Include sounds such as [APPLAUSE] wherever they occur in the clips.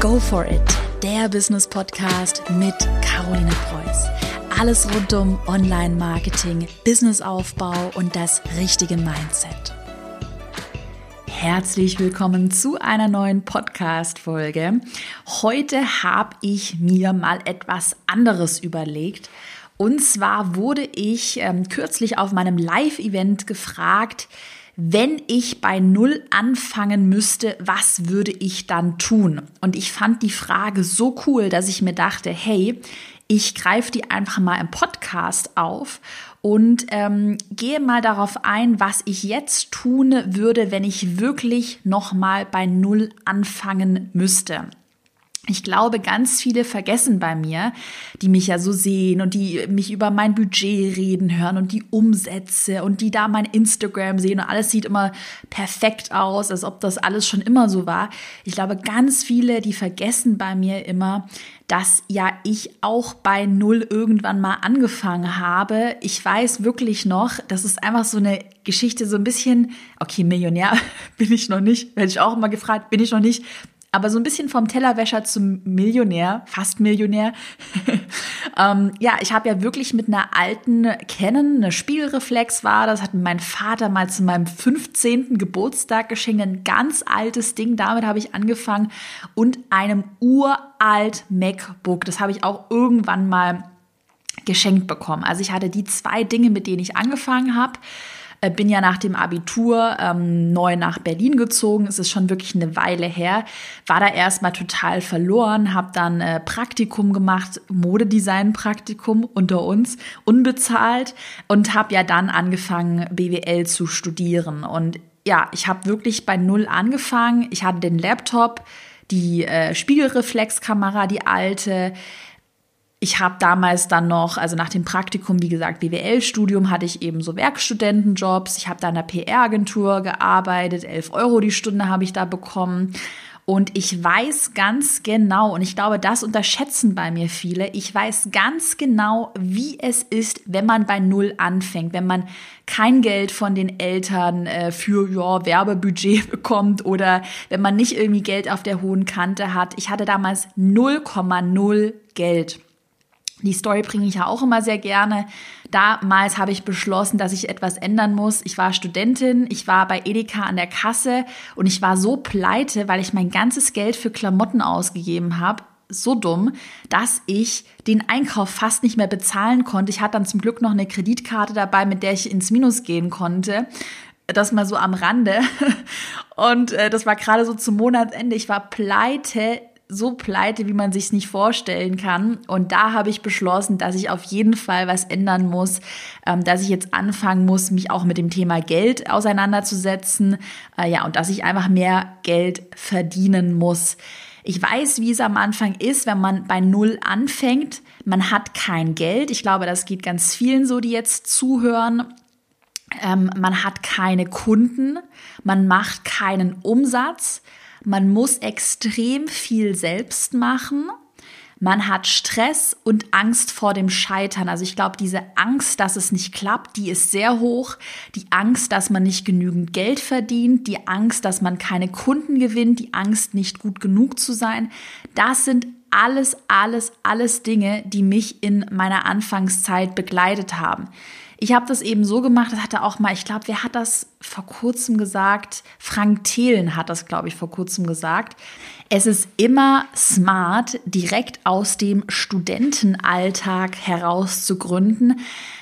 Go for it, der Business Podcast mit Caroline Preuß. Alles rund um Online-Marketing, Businessaufbau und das richtige Mindset. Herzlich willkommen zu einer neuen Podcast-Folge. Heute habe ich mir mal etwas anderes überlegt. Und zwar wurde ich ähm, kürzlich auf meinem Live-Event gefragt, wenn ich bei Null anfangen müsste, was würde ich dann tun? Und ich fand die Frage so cool, dass ich mir dachte, hey, ich greife die einfach mal im Podcast auf und ähm, gehe mal darauf ein, was ich jetzt tun würde, wenn ich wirklich noch mal bei Null anfangen müsste. Ich glaube, ganz viele vergessen bei mir, die mich ja so sehen und die mich über mein Budget reden hören und die Umsätze und die da mein Instagram sehen und alles sieht immer perfekt aus, als ob das alles schon immer so war. Ich glaube, ganz viele, die vergessen bei mir immer, dass ja ich auch bei Null irgendwann mal angefangen habe. Ich weiß wirklich noch, das ist einfach so eine Geschichte, so ein bisschen, okay, Millionär [LAUGHS] bin ich noch nicht, werde ich auch immer gefragt, bin ich noch nicht, aber so ein bisschen vom Tellerwäscher zum Millionär, fast Millionär. [LAUGHS] ähm, ja, ich habe ja wirklich mit einer alten Canon, eine Spiegelreflex war, das hat mein Vater mal zu meinem 15. Geburtstag geschenkt, ein ganz altes Ding, damit habe ich angefangen und einem uralt MacBook, das habe ich auch irgendwann mal geschenkt bekommen. Also ich hatte die zwei Dinge, mit denen ich angefangen habe. Äh, bin ja nach dem Abitur ähm, neu nach Berlin gezogen. Es ist schon wirklich eine Weile her. War da erstmal total verloren, habe dann äh, Praktikum gemacht, Modedesign-Praktikum unter uns, unbezahlt und habe ja dann angefangen, BWL zu studieren. Und ja, ich habe wirklich bei Null angefangen. Ich hatte den Laptop, die äh, Spiegelreflexkamera, die alte ich habe damals dann noch, also nach dem Praktikum, wie gesagt, BWL-Studium, hatte ich eben so Werkstudentenjobs. Ich habe da in der PR-Agentur gearbeitet, 11 Euro die Stunde habe ich da bekommen. Und ich weiß ganz genau, und ich glaube, das unterschätzen bei mir viele, ich weiß ganz genau, wie es ist, wenn man bei Null anfängt, wenn man kein Geld von den Eltern äh, für ja, Werbebudget [LAUGHS] bekommt oder wenn man nicht irgendwie Geld auf der hohen Kante hat. Ich hatte damals 0,0 Geld. Die Story bringe ich ja auch immer sehr gerne. Damals habe ich beschlossen, dass ich etwas ändern muss. Ich war Studentin, ich war bei Edeka an der Kasse und ich war so pleite, weil ich mein ganzes Geld für Klamotten ausgegeben habe. So dumm, dass ich den Einkauf fast nicht mehr bezahlen konnte. Ich hatte dann zum Glück noch eine Kreditkarte dabei, mit der ich ins Minus gehen konnte. Das mal so am Rande. [LAUGHS] Und äh, das war gerade so zum Monatsende. Ich war pleite so pleite, wie man sich nicht vorstellen kann. Und da habe ich beschlossen, dass ich auf jeden Fall was ändern muss, ähm, dass ich jetzt anfangen muss, mich auch mit dem Thema Geld auseinanderzusetzen. Äh, ja, und dass ich einfach mehr Geld verdienen muss. Ich weiß, wie es am Anfang ist, wenn man bei Null anfängt. Man hat kein Geld. Ich glaube, das geht ganz vielen so, die jetzt zuhören. Ähm, man hat keine Kunden. Man macht keinen Umsatz. Man muss extrem viel selbst machen. Man hat Stress und Angst vor dem Scheitern. Also ich glaube, diese Angst, dass es nicht klappt, die ist sehr hoch. Die Angst, dass man nicht genügend Geld verdient, die Angst, dass man keine Kunden gewinnt, die Angst, nicht gut genug zu sein. Das sind alles, alles, alles Dinge, die mich in meiner Anfangszeit begleitet haben. Ich habe das eben so gemacht, das hatte auch mal, ich glaube, wer hat das vor kurzem gesagt? Frank Thelen hat das, glaube ich, vor kurzem gesagt. Es ist immer smart, direkt aus dem Studentenalltag heraus zu gründen,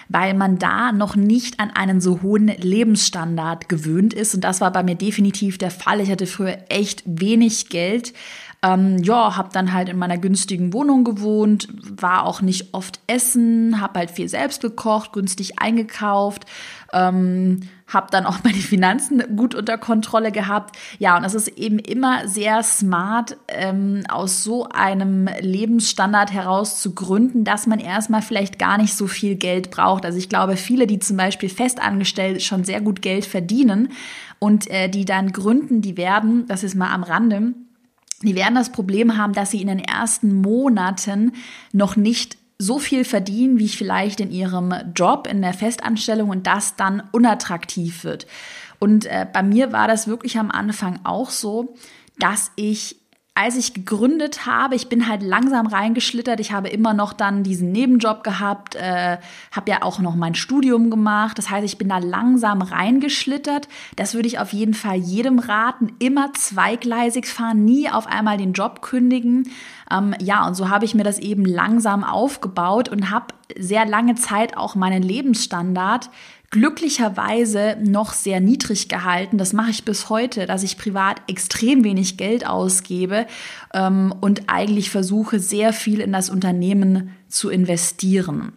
weil man da noch nicht an einen so hohen Lebensstandard gewöhnt ist. Und das war bei mir definitiv der Fall. Ich hatte früher echt wenig Geld ähm, ja, habe dann halt in meiner günstigen Wohnung gewohnt, war auch nicht oft essen, habe halt viel selbst gekocht, günstig eingekauft, ähm, habe dann auch [LAUGHS] meine Finanzen gut unter Kontrolle gehabt. Ja, und es ist eben immer sehr smart, ähm, aus so einem Lebensstandard heraus zu gründen, dass man erstmal vielleicht gar nicht so viel Geld braucht. Also ich glaube, viele, die zum Beispiel festangestellt schon sehr gut Geld verdienen und äh, die dann gründen, die werden, das ist mal am Rande, die werden das Problem haben, dass sie in den ersten Monaten noch nicht so viel verdienen, wie ich vielleicht in ihrem Job, in der Festanstellung und das dann unattraktiv wird. Und äh, bei mir war das wirklich am Anfang auch so, dass ich als ich gegründet habe, ich bin halt langsam reingeschlittert. Ich habe immer noch dann diesen Nebenjob gehabt, äh, habe ja auch noch mein Studium gemacht. Das heißt, ich bin da langsam reingeschlittert. Das würde ich auf jeden Fall jedem raten. Immer zweigleisig fahren, nie auf einmal den Job kündigen. Ähm, ja, und so habe ich mir das eben langsam aufgebaut und habe sehr lange Zeit auch meinen Lebensstandard glücklicherweise noch sehr niedrig gehalten. Das mache ich bis heute, dass ich privat extrem wenig Geld ausgebe ähm, und eigentlich versuche, sehr viel in das Unternehmen zu investieren.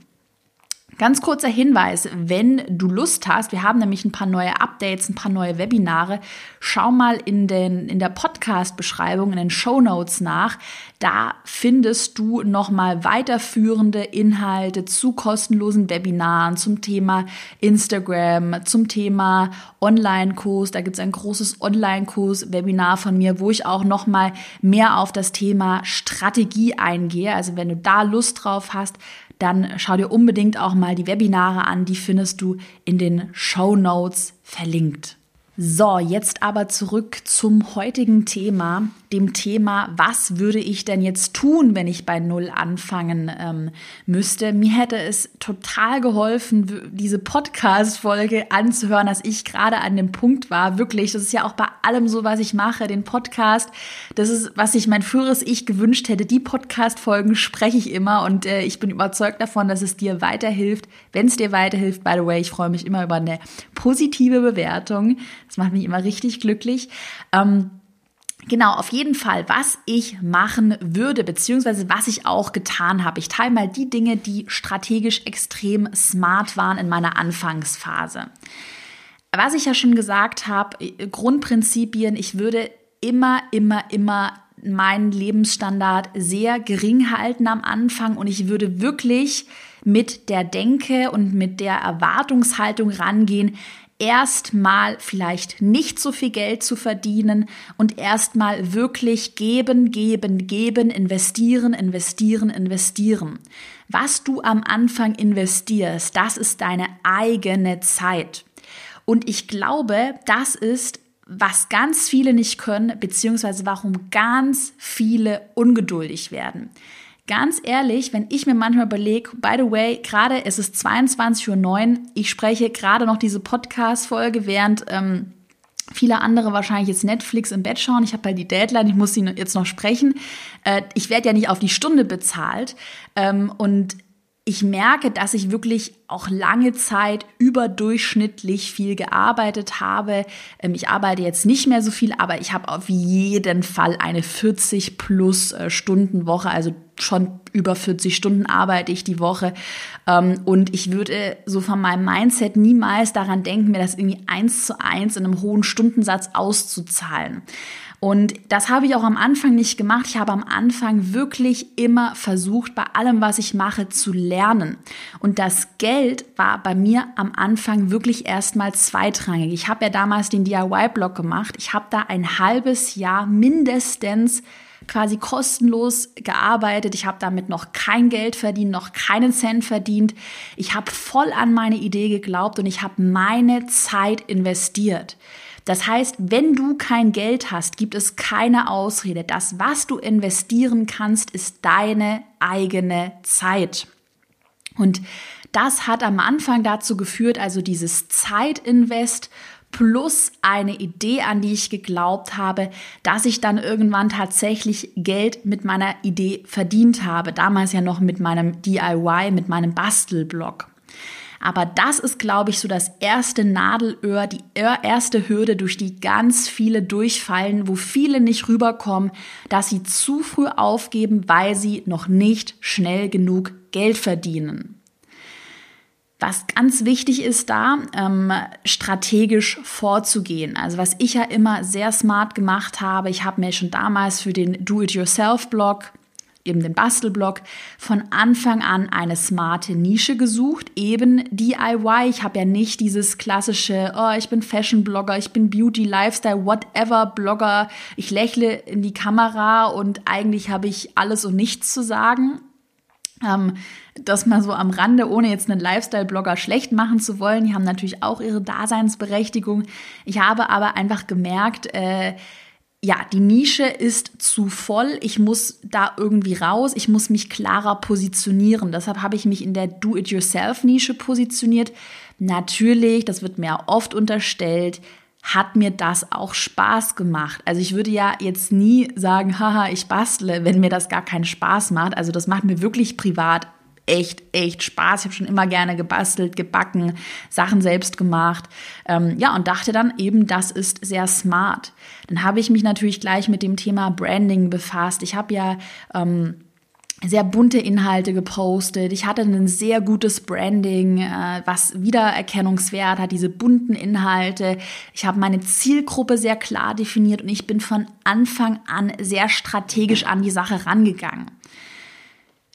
Ganz kurzer Hinweis, wenn du Lust hast, wir haben nämlich ein paar neue Updates, ein paar neue Webinare, schau mal in, den, in der Podcast-Beschreibung, in den Show Notes nach. Da findest du nochmal weiterführende Inhalte zu kostenlosen Webinaren zum Thema Instagram, zum Thema Online-Kurs. Da gibt es ein großes Online-Kurs-Webinar von mir, wo ich auch nochmal mehr auf das Thema Strategie eingehe. Also wenn du da Lust drauf hast, dann schau dir unbedingt auch mal die Webinare an, die findest du in den Show Notes verlinkt. So, jetzt aber zurück zum heutigen Thema, dem Thema, was würde ich denn jetzt tun, wenn ich bei Null anfangen ähm, müsste. Mir hätte es total geholfen, diese Podcast-Folge anzuhören, dass ich gerade an dem Punkt war. Wirklich, das ist ja auch bei allem so, was ich mache, den Podcast. Das ist, was sich mein früheres Ich gewünscht hätte. Die Podcast-Folgen spreche ich immer und äh, ich bin überzeugt davon, dass es dir weiterhilft. Wenn es dir weiterhilft, by the way, ich freue mich immer über eine positive Bewertung. Das macht mich immer richtig glücklich. Ähm, Genau, auf jeden Fall, was ich machen würde, beziehungsweise was ich auch getan habe. Ich teile mal die Dinge, die strategisch extrem smart waren in meiner Anfangsphase. Was ich ja schon gesagt habe, Grundprinzipien, ich würde immer, immer, immer meinen Lebensstandard sehr gering halten am Anfang und ich würde wirklich mit der Denke und mit der Erwartungshaltung rangehen, erstmal vielleicht nicht so viel Geld zu verdienen und erstmal wirklich geben, geben, geben, investieren, investieren, investieren. Was du am Anfang investierst, das ist deine eigene Zeit. Und ich glaube, das ist, was ganz viele nicht können, beziehungsweise warum ganz viele ungeduldig werden. Ganz ehrlich, wenn ich mir manchmal überlege, by the way, gerade es ist 22.09 Uhr, ich spreche gerade noch diese Podcast-Folge, während ähm, viele andere wahrscheinlich jetzt Netflix im Bett schauen. Ich habe halt die Deadline, ich muss sie jetzt noch sprechen. Äh, ich werde ja nicht auf die Stunde bezahlt. Ähm, und ich merke, dass ich wirklich auch lange Zeit überdurchschnittlich viel gearbeitet habe. Ähm, ich arbeite jetzt nicht mehr so viel, aber ich habe auf jeden Fall eine 40 plus äh, Stunden Woche, also schon über 40 Stunden arbeite ich die Woche. Ähm, und ich würde so von meinem Mindset niemals daran denken, mir das irgendwie eins zu eins in einem hohen Stundensatz auszuzahlen. Und das habe ich auch am Anfang nicht gemacht. Ich habe am Anfang wirklich immer versucht, bei allem, was ich mache, zu lernen. Und das Geld war bei mir am Anfang wirklich erstmal zweitrangig. Ich habe ja damals den DIY-Blog gemacht. Ich habe da ein halbes Jahr mindestens quasi kostenlos gearbeitet. Ich habe damit noch kein Geld verdient, noch keinen Cent verdient. Ich habe voll an meine Idee geglaubt und ich habe meine Zeit investiert. Das heißt, wenn du kein Geld hast, gibt es keine Ausrede. Das, was du investieren kannst, ist deine eigene Zeit. Und das hat am Anfang dazu geführt, also dieses Zeitinvest plus eine Idee, an die ich geglaubt habe, dass ich dann irgendwann tatsächlich Geld mit meiner Idee verdient habe. Damals ja noch mit meinem DIY, mit meinem Bastelblog. Aber das ist, glaube ich, so das erste Nadelöhr, die erste Hürde, durch die ganz viele durchfallen, wo viele nicht rüberkommen, dass sie zu früh aufgeben, weil sie noch nicht schnell genug Geld verdienen. Was ganz wichtig ist da, ähm, strategisch vorzugehen. Also was ich ja immer sehr smart gemacht habe, ich habe mir schon damals für den Do-it-yourself-Blog eben den Bastelblog, von Anfang an eine smarte Nische gesucht, eben DIY. Ich habe ja nicht dieses klassische, oh, ich bin Fashion-Blogger, ich bin Beauty, Lifestyle, whatever Blogger. Ich lächle in die Kamera und eigentlich habe ich alles und nichts zu sagen. Ähm, das mal so am Rande, ohne jetzt einen Lifestyle-Blogger schlecht machen zu wollen. Die haben natürlich auch ihre Daseinsberechtigung. Ich habe aber einfach gemerkt, äh, ja, die Nische ist zu voll. Ich muss da irgendwie raus. Ich muss mich klarer positionieren. Deshalb habe ich mich in der Do-it-yourself-Nische positioniert. Natürlich, das wird mir oft unterstellt, hat mir das auch Spaß gemacht. Also ich würde ja jetzt nie sagen, [LAUGHS] haha, ich bastle, wenn mir das gar keinen Spaß macht. Also das macht mir wirklich privat echt, echt Spaß. Ich habe schon immer gerne gebastelt, gebacken, Sachen selbst gemacht. Ähm, ja, und dachte dann eben, das ist sehr smart. Dann habe ich mich natürlich gleich mit dem Thema Branding befasst. Ich habe ja ähm, sehr bunte Inhalte gepostet. Ich hatte ein sehr gutes Branding, äh, was Wiedererkennungswert hat, diese bunten Inhalte. Ich habe meine Zielgruppe sehr klar definiert und ich bin von Anfang an sehr strategisch an die Sache rangegangen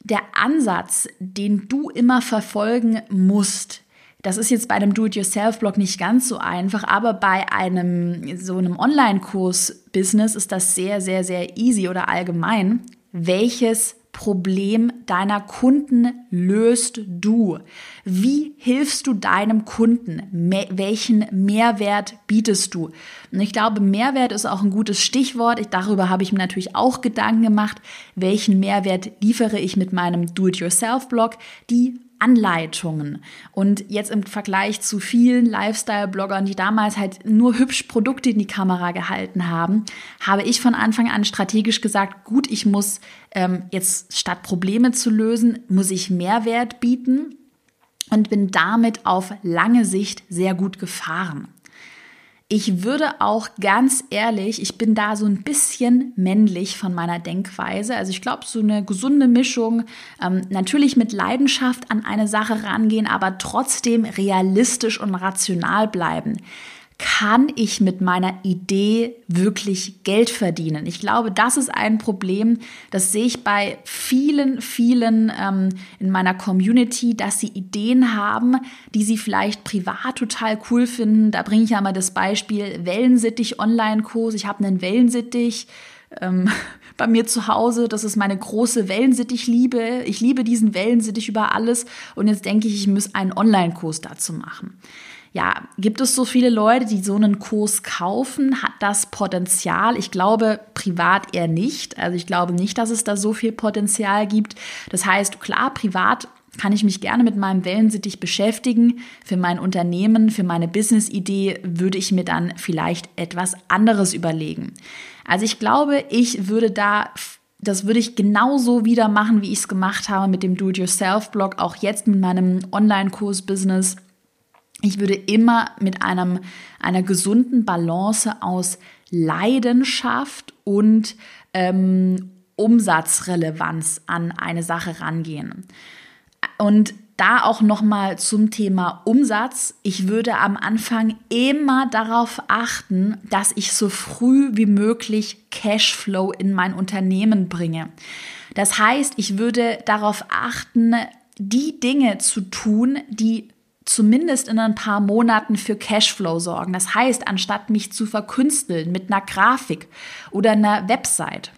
der Ansatz, den du immer verfolgen musst, das ist jetzt bei einem Do-it-yourself-Blog nicht ganz so einfach, aber bei einem so einem Online-Kurs-Business ist das sehr, sehr, sehr easy oder allgemein. Welches Problem deiner Kunden löst du? Wie hilfst du deinem Kunden? welchen Mehrwert bietest du? Und ich glaube, Mehrwert ist auch ein gutes Stichwort. Ich, darüber habe ich mir natürlich auch Gedanken gemacht. Welchen Mehrwert liefere ich mit meinem Do-it-yourself-Blog? Die Anleitungen. Und jetzt im Vergleich zu vielen Lifestyle-Bloggern, die damals halt nur hübsch Produkte in die Kamera gehalten haben, habe ich von Anfang an strategisch gesagt, gut, ich muss ähm, jetzt statt Probleme zu lösen, muss ich Mehrwert bieten und bin damit auf lange Sicht sehr gut gefahren. Ich würde auch ganz ehrlich, ich bin da so ein bisschen männlich von meiner Denkweise. Also ich glaube, so eine gesunde Mischung, ähm, natürlich mit Leidenschaft an eine Sache rangehen, aber trotzdem realistisch und rational bleiben kann ich mit meiner Idee wirklich Geld verdienen? Ich glaube, das ist ein Problem, das sehe ich bei vielen, vielen ähm, in meiner Community, dass sie Ideen haben, die sie vielleicht privat total cool finden. Da bringe ich ja mal das Beispiel Wellensittich Online-Kurs. Ich habe einen Wellensittich. Ähm, [LAUGHS] bei mir zu Hause. Das ist meine große Wellensittich-Liebe. Ich liebe diesen Wellensittich über alles. Und jetzt denke ich, ich muss einen Online-Kurs dazu machen ja, gibt es so viele Leute, die so einen Kurs kaufen? Hat das Potenzial? Ich glaube privat eher nicht. Also ich glaube nicht, dass es da so viel Potenzial gibt. Das heißt, klar, privat kann ich mich gerne mit meinem Wellensittich beschäftigen. Für mein Unternehmen, für meine Business-Idee würde ich mir dann vielleicht etwas anderes überlegen. Also ich glaube, ich würde da das würde ich genauso wieder machen, wie ich es gemacht habe mit dem Do-it-yourself-Blog, auch jetzt mit meinem Online-Kurs-Business ich würde immer mit einem, einer gesunden Balance aus Leidenschaft und ähm, Umsatzrelevanz an eine Sache rangehen. Und da auch nochmal zum Thema Umsatz. Ich würde am Anfang immer darauf achten, dass ich so früh wie möglich Cashflow in mein Unternehmen bringe. Das heißt, ich würde darauf achten, die Dinge zu tun, die zumindest in ein paar Monaten für Cashflow sorgen. Das heißt, anstatt mich zu verkünsteln mit einer Grafik oder einer Website.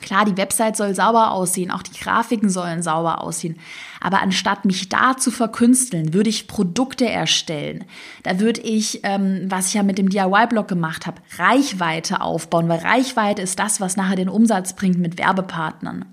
Klar, die Website soll sauber aussehen, auch die Grafiken sollen sauber aussehen. Aber anstatt mich da zu verkünsteln, würde ich Produkte erstellen. Da würde ich, ähm, was ich ja mit dem DIY-Blog gemacht habe, Reichweite aufbauen, weil Reichweite ist das, was nachher den Umsatz bringt mit Werbepartnern.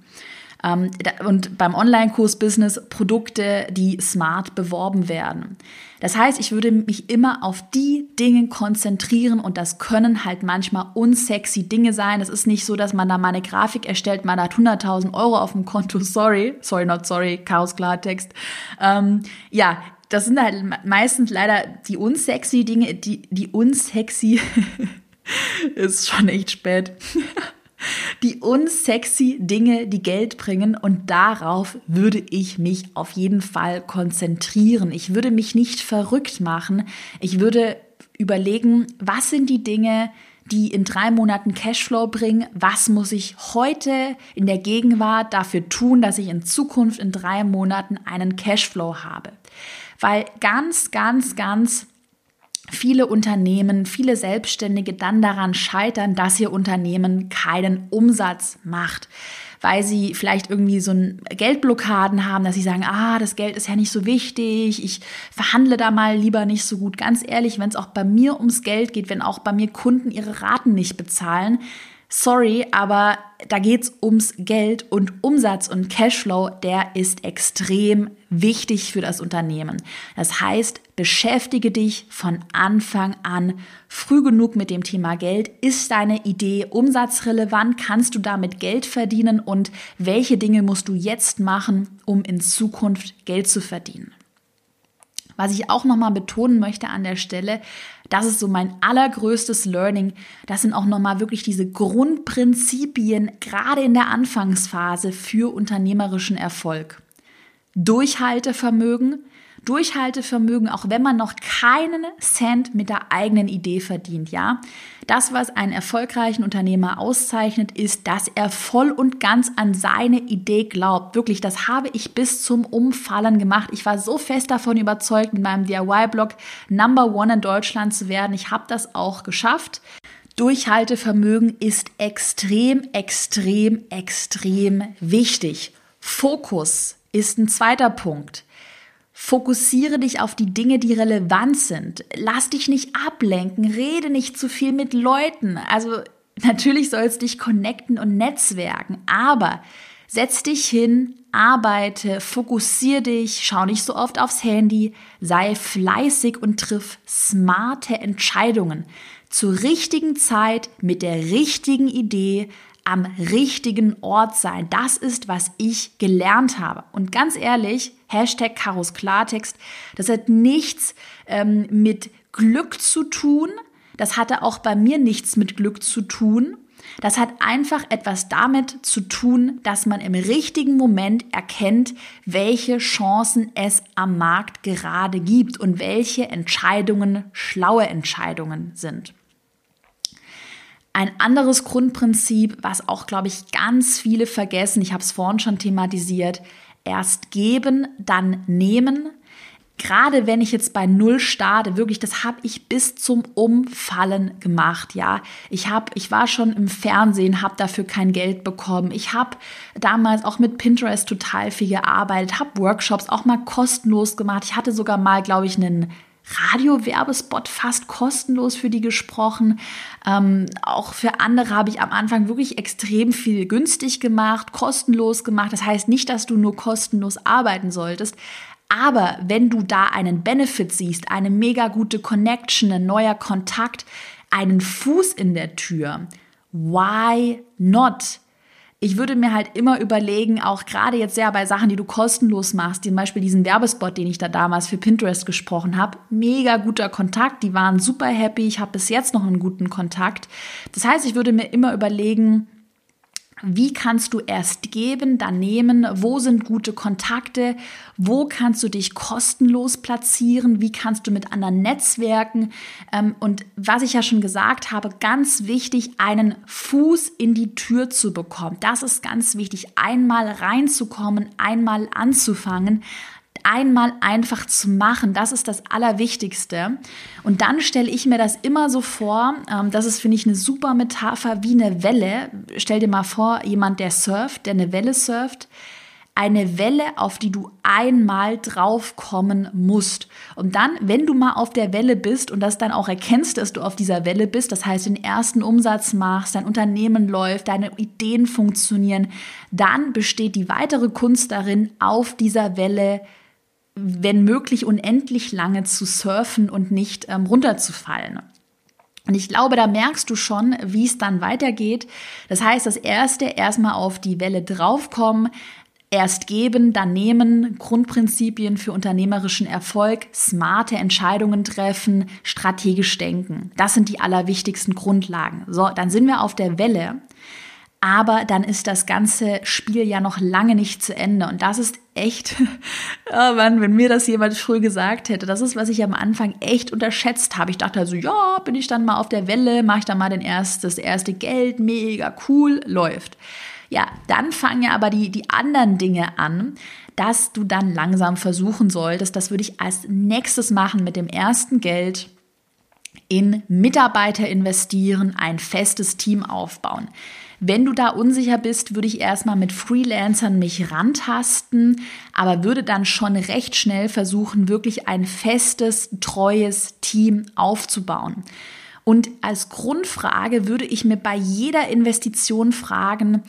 Ähm, und beim Online-Kurs-Business Produkte, die smart beworben werden. Das heißt, ich würde mich immer auf die Dinge konzentrieren und das können halt manchmal unsexy Dinge sein. Es ist nicht so, dass man da mal eine Grafik erstellt, man hat 100.000 Euro auf dem Konto, [LAUGHS] sorry, sorry, not sorry, Chaos Klartext. Ähm, ja, das sind halt meistens leider die unsexy Dinge, die, die unsexy, [LAUGHS] ist schon echt spät [LAUGHS] die unsexy Dinge, die Geld bringen und darauf würde ich mich auf jeden Fall konzentrieren. Ich würde mich nicht verrückt machen. Ich würde überlegen, was sind die Dinge, die in drei Monaten Cashflow bringen. Was muss ich heute in der Gegenwart dafür tun, dass ich in Zukunft in drei Monaten einen Cashflow habe? Weil ganz, ganz, ganz viele Unternehmen, viele Selbstständige dann daran scheitern, dass ihr Unternehmen keinen Umsatz macht. weil sie vielleicht irgendwie so ein Geldblockaden haben, dass sie sagen, ah, das Geld ist ja nicht so wichtig, ich verhandle da mal lieber nicht so gut. Ganz ehrlich, wenn es auch bei mir ums Geld geht, wenn auch bei mir Kunden ihre Raten nicht bezahlen, sorry, aber da geht's ums Geld und Umsatz und Cashflow, der ist extrem wichtig für das Unternehmen. Das heißt, beschäftige dich von Anfang an früh genug mit dem Thema Geld. Ist deine Idee umsatzrelevant? Kannst du damit Geld verdienen? Und welche Dinge musst du jetzt machen, um in Zukunft Geld zu verdienen? Was ich auch nochmal betonen möchte an der Stelle, das ist so mein allergrößtes Learning. Das sind auch nochmal wirklich diese Grundprinzipien, gerade in der Anfangsphase für unternehmerischen Erfolg. Durchhaltevermögen, Durchhaltevermögen, auch wenn man noch keinen Cent mit der eigenen Idee verdient, ja. Das, was einen erfolgreichen Unternehmer auszeichnet, ist, dass er voll und ganz an seine Idee glaubt. Wirklich, das habe ich bis zum Umfallen gemacht. Ich war so fest davon überzeugt, mit meinem DIY-Blog Number One in Deutschland zu werden. Ich habe das auch geschafft. Durchhaltevermögen ist extrem, extrem, extrem wichtig. Fokus ist ein zweiter Punkt. Fokussiere dich auf die Dinge, die relevant sind. Lass dich nicht ablenken. Rede nicht zu viel mit Leuten. Also [LAUGHS] natürlich sollst dich connecten und netzwerken, aber setz dich hin, arbeite, fokussiere dich, schau nicht so oft aufs Handy, sei fleißig und triff smarte Entscheidungen zur richtigen Zeit mit der richtigen Idee am richtigen Ort sein. Das ist, was ich gelernt habe. Und ganz ehrlich, Hashtag Karos Klartext, das hat nichts ähm, mit Glück zu tun. Das hatte auch bei mir nichts mit Glück zu tun. Das hat einfach etwas damit zu tun, dass man im richtigen Moment erkennt, welche Chancen es am Markt gerade gibt und welche Entscheidungen schlaue Entscheidungen sind. Ein anderes Grundprinzip, was auch, glaube ich, ganz viele vergessen, ich habe es vorhin schon thematisiert, erst geben, dann nehmen. Gerade wenn ich jetzt bei Null starte, wirklich, das habe ich bis zum Umfallen gemacht. Ja, ich habe, ich war schon im Fernsehen, habe dafür kein Geld bekommen. Ich habe damals auch mit Pinterest total viel gearbeitet, habe Workshops auch mal kostenlos gemacht. Ich hatte sogar mal, glaube ich, einen Radio-Werbespot fast kostenlos für die gesprochen. Ähm, auch für andere habe ich am Anfang wirklich extrem viel günstig gemacht, kostenlos gemacht. Das heißt nicht, dass du nur kostenlos arbeiten solltest. Aber wenn du da einen Benefit siehst, eine mega gute Connection, ein neuer Kontakt, einen Fuß in der Tür, why not? Ich würde mir halt immer überlegen, auch gerade jetzt sehr bei Sachen, die du kostenlos machst, zum Beispiel diesen Werbespot, den ich da damals für Pinterest gesprochen habe, mega guter Kontakt, die waren super happy, ich habe bis jetzt noch einen guten Kontakt. Das heißt, ich würde mir immer überlegen, wie kannst du erst geben, dann nehmen? Wo sind gute Kontakte? Wo kannst du dich kostenlos platzieren? Wie kannst du mit anderen Netzwerken? Ähm, und was ich ja schon gesagt habe, ganz wichtig, einen Fuß in die Tür zu bekommen. Das ist ganz wichtig, einmal reinzukommen, einmal anzufangen einmal einfach zu machen. Das ist das Allerwichtigste. Und dann stelle ich mir das immer so vor, ähm, das ist, finde ich, eine super Metapher wie eine Welle. Stell dir mal vor, jemand, der surft, der eine Welle surft, eine Welle, auf die du einmal draufkommen musst. Und dann, wenn du mal auf der Welle bist und das dann auch erkennst, dass du auf dieser Welle bist, das heißt den ersten Umsatz machst, dein Unternehmen läuft, deine Ideen funktionieren, dann besteht die weitere Kunst darin, auf dieser Welle wenn möglich, unendlich lange zu surfen und nicht ähm, runterzufallen. Und ich glaube, da merkst du schon, wie es dann weitergeht. Das heißt, das erste, erstmal auf die Welle draufkommen, erst geben, dann nehmen, Grundprinzipien für unternehmerischen Erfolg, smarte Entscheidungen treffen, strategisch denken. Das sind die allerwichtigsten Grundlagen. So, dann sind wir auf der Welle. Aber dann ist das ganze Spiel ja noch lange nicht zu Ende. Und das ist echt, [LAUGHS] oh Mann, wenn mir das jemand früh gesagt hätte, das ist, was ich am Anfang echt unterschätzt habe. Ich dachte also, ja, bin ich dann mal auf der Welle, mache ich dann mal den erst, das erste Geld, mega cool, läuft. Ja, dann fangen ja aber die, die anderen Dinge an, dass du dann langsam versuchen solltest. Das würde ich als nächstes machen mit dem ersten Geld in Mitarbeiter investieren, ein festes Team aufbauen. Wenn du da unsicher bist, würde ich erstmal mit Freelancern mich rantasten, aber würde dann schon recht schnell versuchen, wirklich ein festes, treues Team aufzubauen. Und als Grundfrage würde ich mir bei jeder Investition fragen,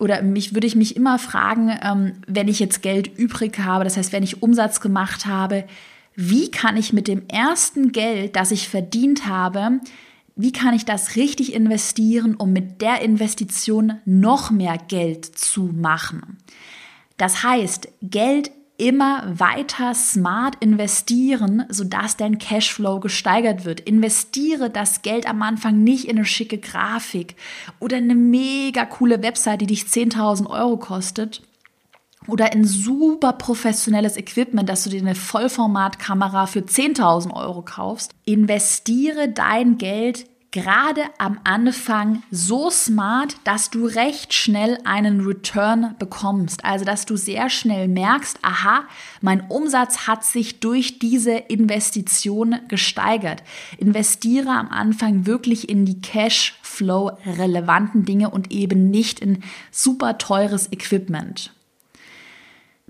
oder mich würde ich mich immer fragen, ähm, wenn ich jetzt Geld übrig habe, das heißt, wenn ich Umsatz gemacht habe, wie kann ich mit dem ersten Geld, das ich verdient habe, wie kann ich das richtig investieren, um mit der Investition noch mehr Geld zu machen. Das heißt, Geld immer weiter smart investieren, sodass dein Cashflow gesteigert wird. Investiere das Geld am Anfang nicht in eine schicke Grafik oder eine mega coole Website, die dich 10.000 Euro kostet, oder in super professionelles Equipment, dass du dir eine Vollformatkamera für 10.000 Euro kaufst. Investiere dein Geld gerade am Anfang so smart, dass du recht schnell einen Return bekommst. Also, dass du sehr schnell merkst, aha, mein Umsatz hat sich durch diese Investition gesteigert. Investiere am Anfang wirklich in die Cashflow relevanten Dinge und eben nicht in super teures Equipment.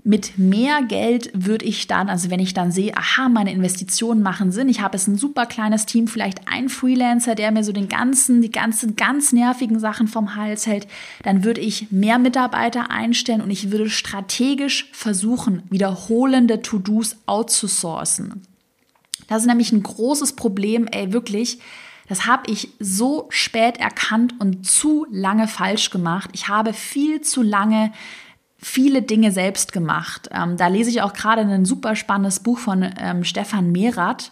Mit mehr Geld würde ich dann, also wenn ich dann sehe, aha, meine Investitionen machen Sinn, ich habe es ein super kleines Team, vielleicht ein Freelancer, der mir so den ganzen, die ganzen ganz nervigen Sachen vom Hals hält, dann würde ich mehr Mitarbeiter einstellen und ich würde strategisch versuchen, wiederholende To-Dos outzusourcen. Das ist nämlich ein großes Problem, ey, wirklich. Das habe ich so spät erkannt und zu lange falsch gemacht. Ich habe viel zu lange viele Dinge selbst gemacht. Ähm, da lese ich auch gerade ein super spannendes Buch von ähm, Stefan Mehrath.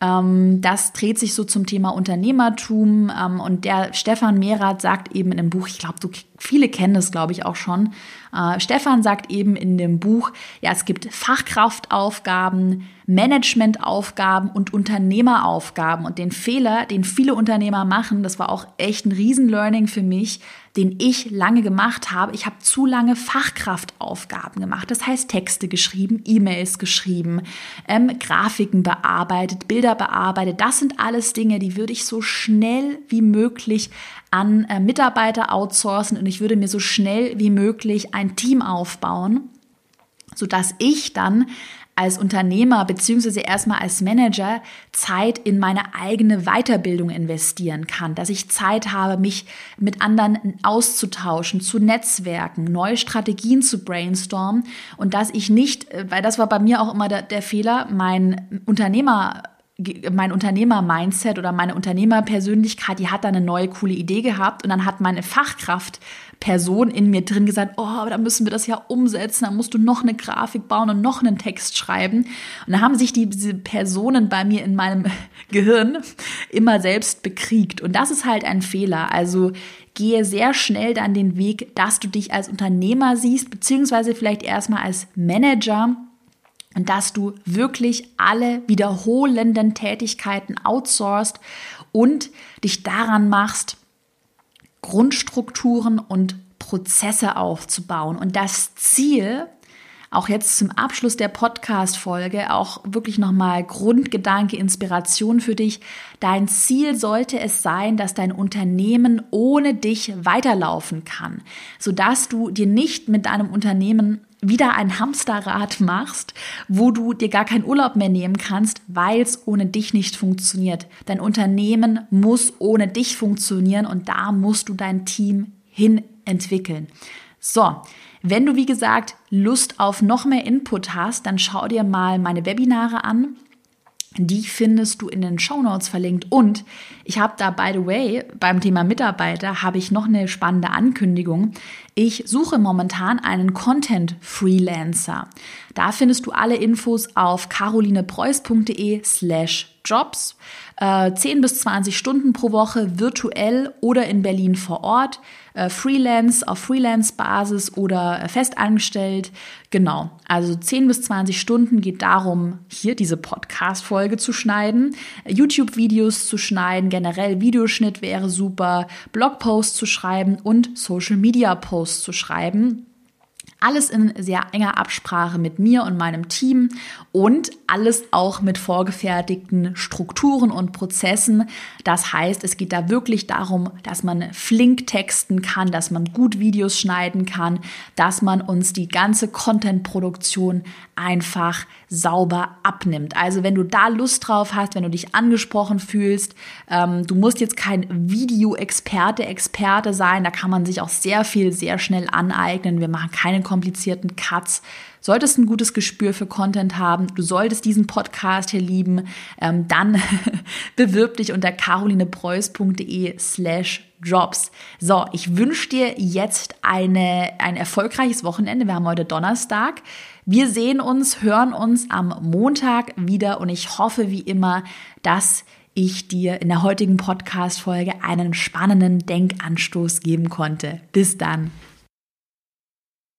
Ähm, das dreht sich so zum Thema Unternehmertum. Ähm, und der Stefan Mehrath sagt eben in dem Buch, ich glaube, viele kennen es, glaube ich, auch schon. Äh, Stefan sagt eben in dem Buch, ja, es gibt Fachkraftaufgaben, Managementaufgaben und Unternehmeraufgaben. Und den Fehler, den viele Unternehmer machen, das war auch echt ein Riesenlearning für mich, den ich lange gemacht habe. Ich habe zu lange Fachkraftaufgaben gemacht. Das heißt Texte geschrieben, E-Mails geschrieben, ähm, Grafiken bearbeitet, Bilder bearbeitet. Das sind alles Dinge, die würde ich so schnell wie möglich an äh, Mitarbeiter outsourcen und ich würde mir so schnell wie möglich ein Team aufbauen, sodass ich dann als Unternehmer beziehungsweise erstmal als Manager Zeit in meine eigene Weiterbildung investieren kann, dass ich Zeit habe, mich mit anderen auszutauschen, zu Netzwerken, neue Strategien zu brainstormen und dass ich nicht, äh, weil das war bei mir auch immer der, der Fehler, mein Unternehmer mein Unternehmer-Mindset oder meine Unternehmerpersönlichkeit, die hat da eine neue coole Idee gehabt und dann hat meine Fachkraft Person in mir drin gesagt, oh, aber da müssen wir das ja umsetzen, da musst du noch eine Grafik bauen und noch einen Text schreiben. Und da haben sich die, diese Personen bei mir in meinem [LAUGHS] Gehirn immer selbst bekriegt. Und das ist halt ein Fehler. Also gehe sehr schnell dann den Weg, dass du dich als Unternehmer siehst, beziehungsweise vielleicht erstmal als Manager dass du wirklich alle wiederholenden Tätigkeiten outsourcest und dich daran machst, Grundstrukturen und Prozesse aufzubauen. Und das Ziel, auch jetzt zum Abschluss der Podcast-Folge, auch wirklich nochmal Grundgedanke, Inspiration für dich. Dein Ziel sollte es sein, dass dein Unternehmen ohne dich weiterlaufen kann, sodass du dir nicht mit deinem Unternehmen wieder ein Hamsterrad machst, wo du dir gar keinen Urlaub mehr nehmen kannst, weil es ohne dich nicht funktioniert. Dein Unternehmen muss ohne dich funktionieren und da musst du dein Team hin entwickeln. So, wenn du wie gesagt Lust auf noch mehr Input hast, dann schau dir mal meine Webinare an. Die findest du in den Show Notes verlinkt. Und ich habe da, by the way, beim Thema Mitarbeiter habe ich noch eine spannende Ankündigung. Ich suche momentan einen Content Freelancer. Da findest du alle Infos auf carolinepreuß.de slash jobs. Äh, 10 bis 20 Stunden pro Woche virtuell oder in Berlin vor Ort. Äh, Freelance auf Freelance-Basis oder äh, festangestellt. Genau, also 10 bis 20 Stunden geht darum, hier diese Podcast-Folge zu schneiden, YouTube-Videos zu schneiden, generell Videoschnitt wäre super, Blogposts zu schreiben und Social-Media-Posts zu schreiben. Alles in sehr enger Absprache mit mir und meinem Team und alles auch mit vorgefertigten Strukturen und Prozessen. Das heißt, es geht da wirklich darum, dass man flink texten kann, dass man gut Videos schneiden kann, dass man uns die ganze Content-Produktion einfach sauber abnimmt. Also wenn du da Lust drauf hast, wenn du dich angesprochen fühlst, ähm, du musst jetzt kein Video-Experte, Experte sein, da kann man sich auch sehr viel, sehr schnell aneignen. Wir machen keine komplizierten Cuts. Solltest ein gutes Gespür für Content haben, du solltest diesen Podcast hier lieben, ähm, dann [LAUGHS] bewirb dich unter carolinepreuß.de slash Jobs. So, ich wünsche dir jetzt eine, ein erfolgreiches Wochenende. Wir haben heute Donnerstag. Wir sehen uns, hören uns am Montag wieder und ich hoffe wie immer, dass ich dir in der heutigen Podcast-Folge einen spannenden Denkanstoß geben konnte. Bis dann.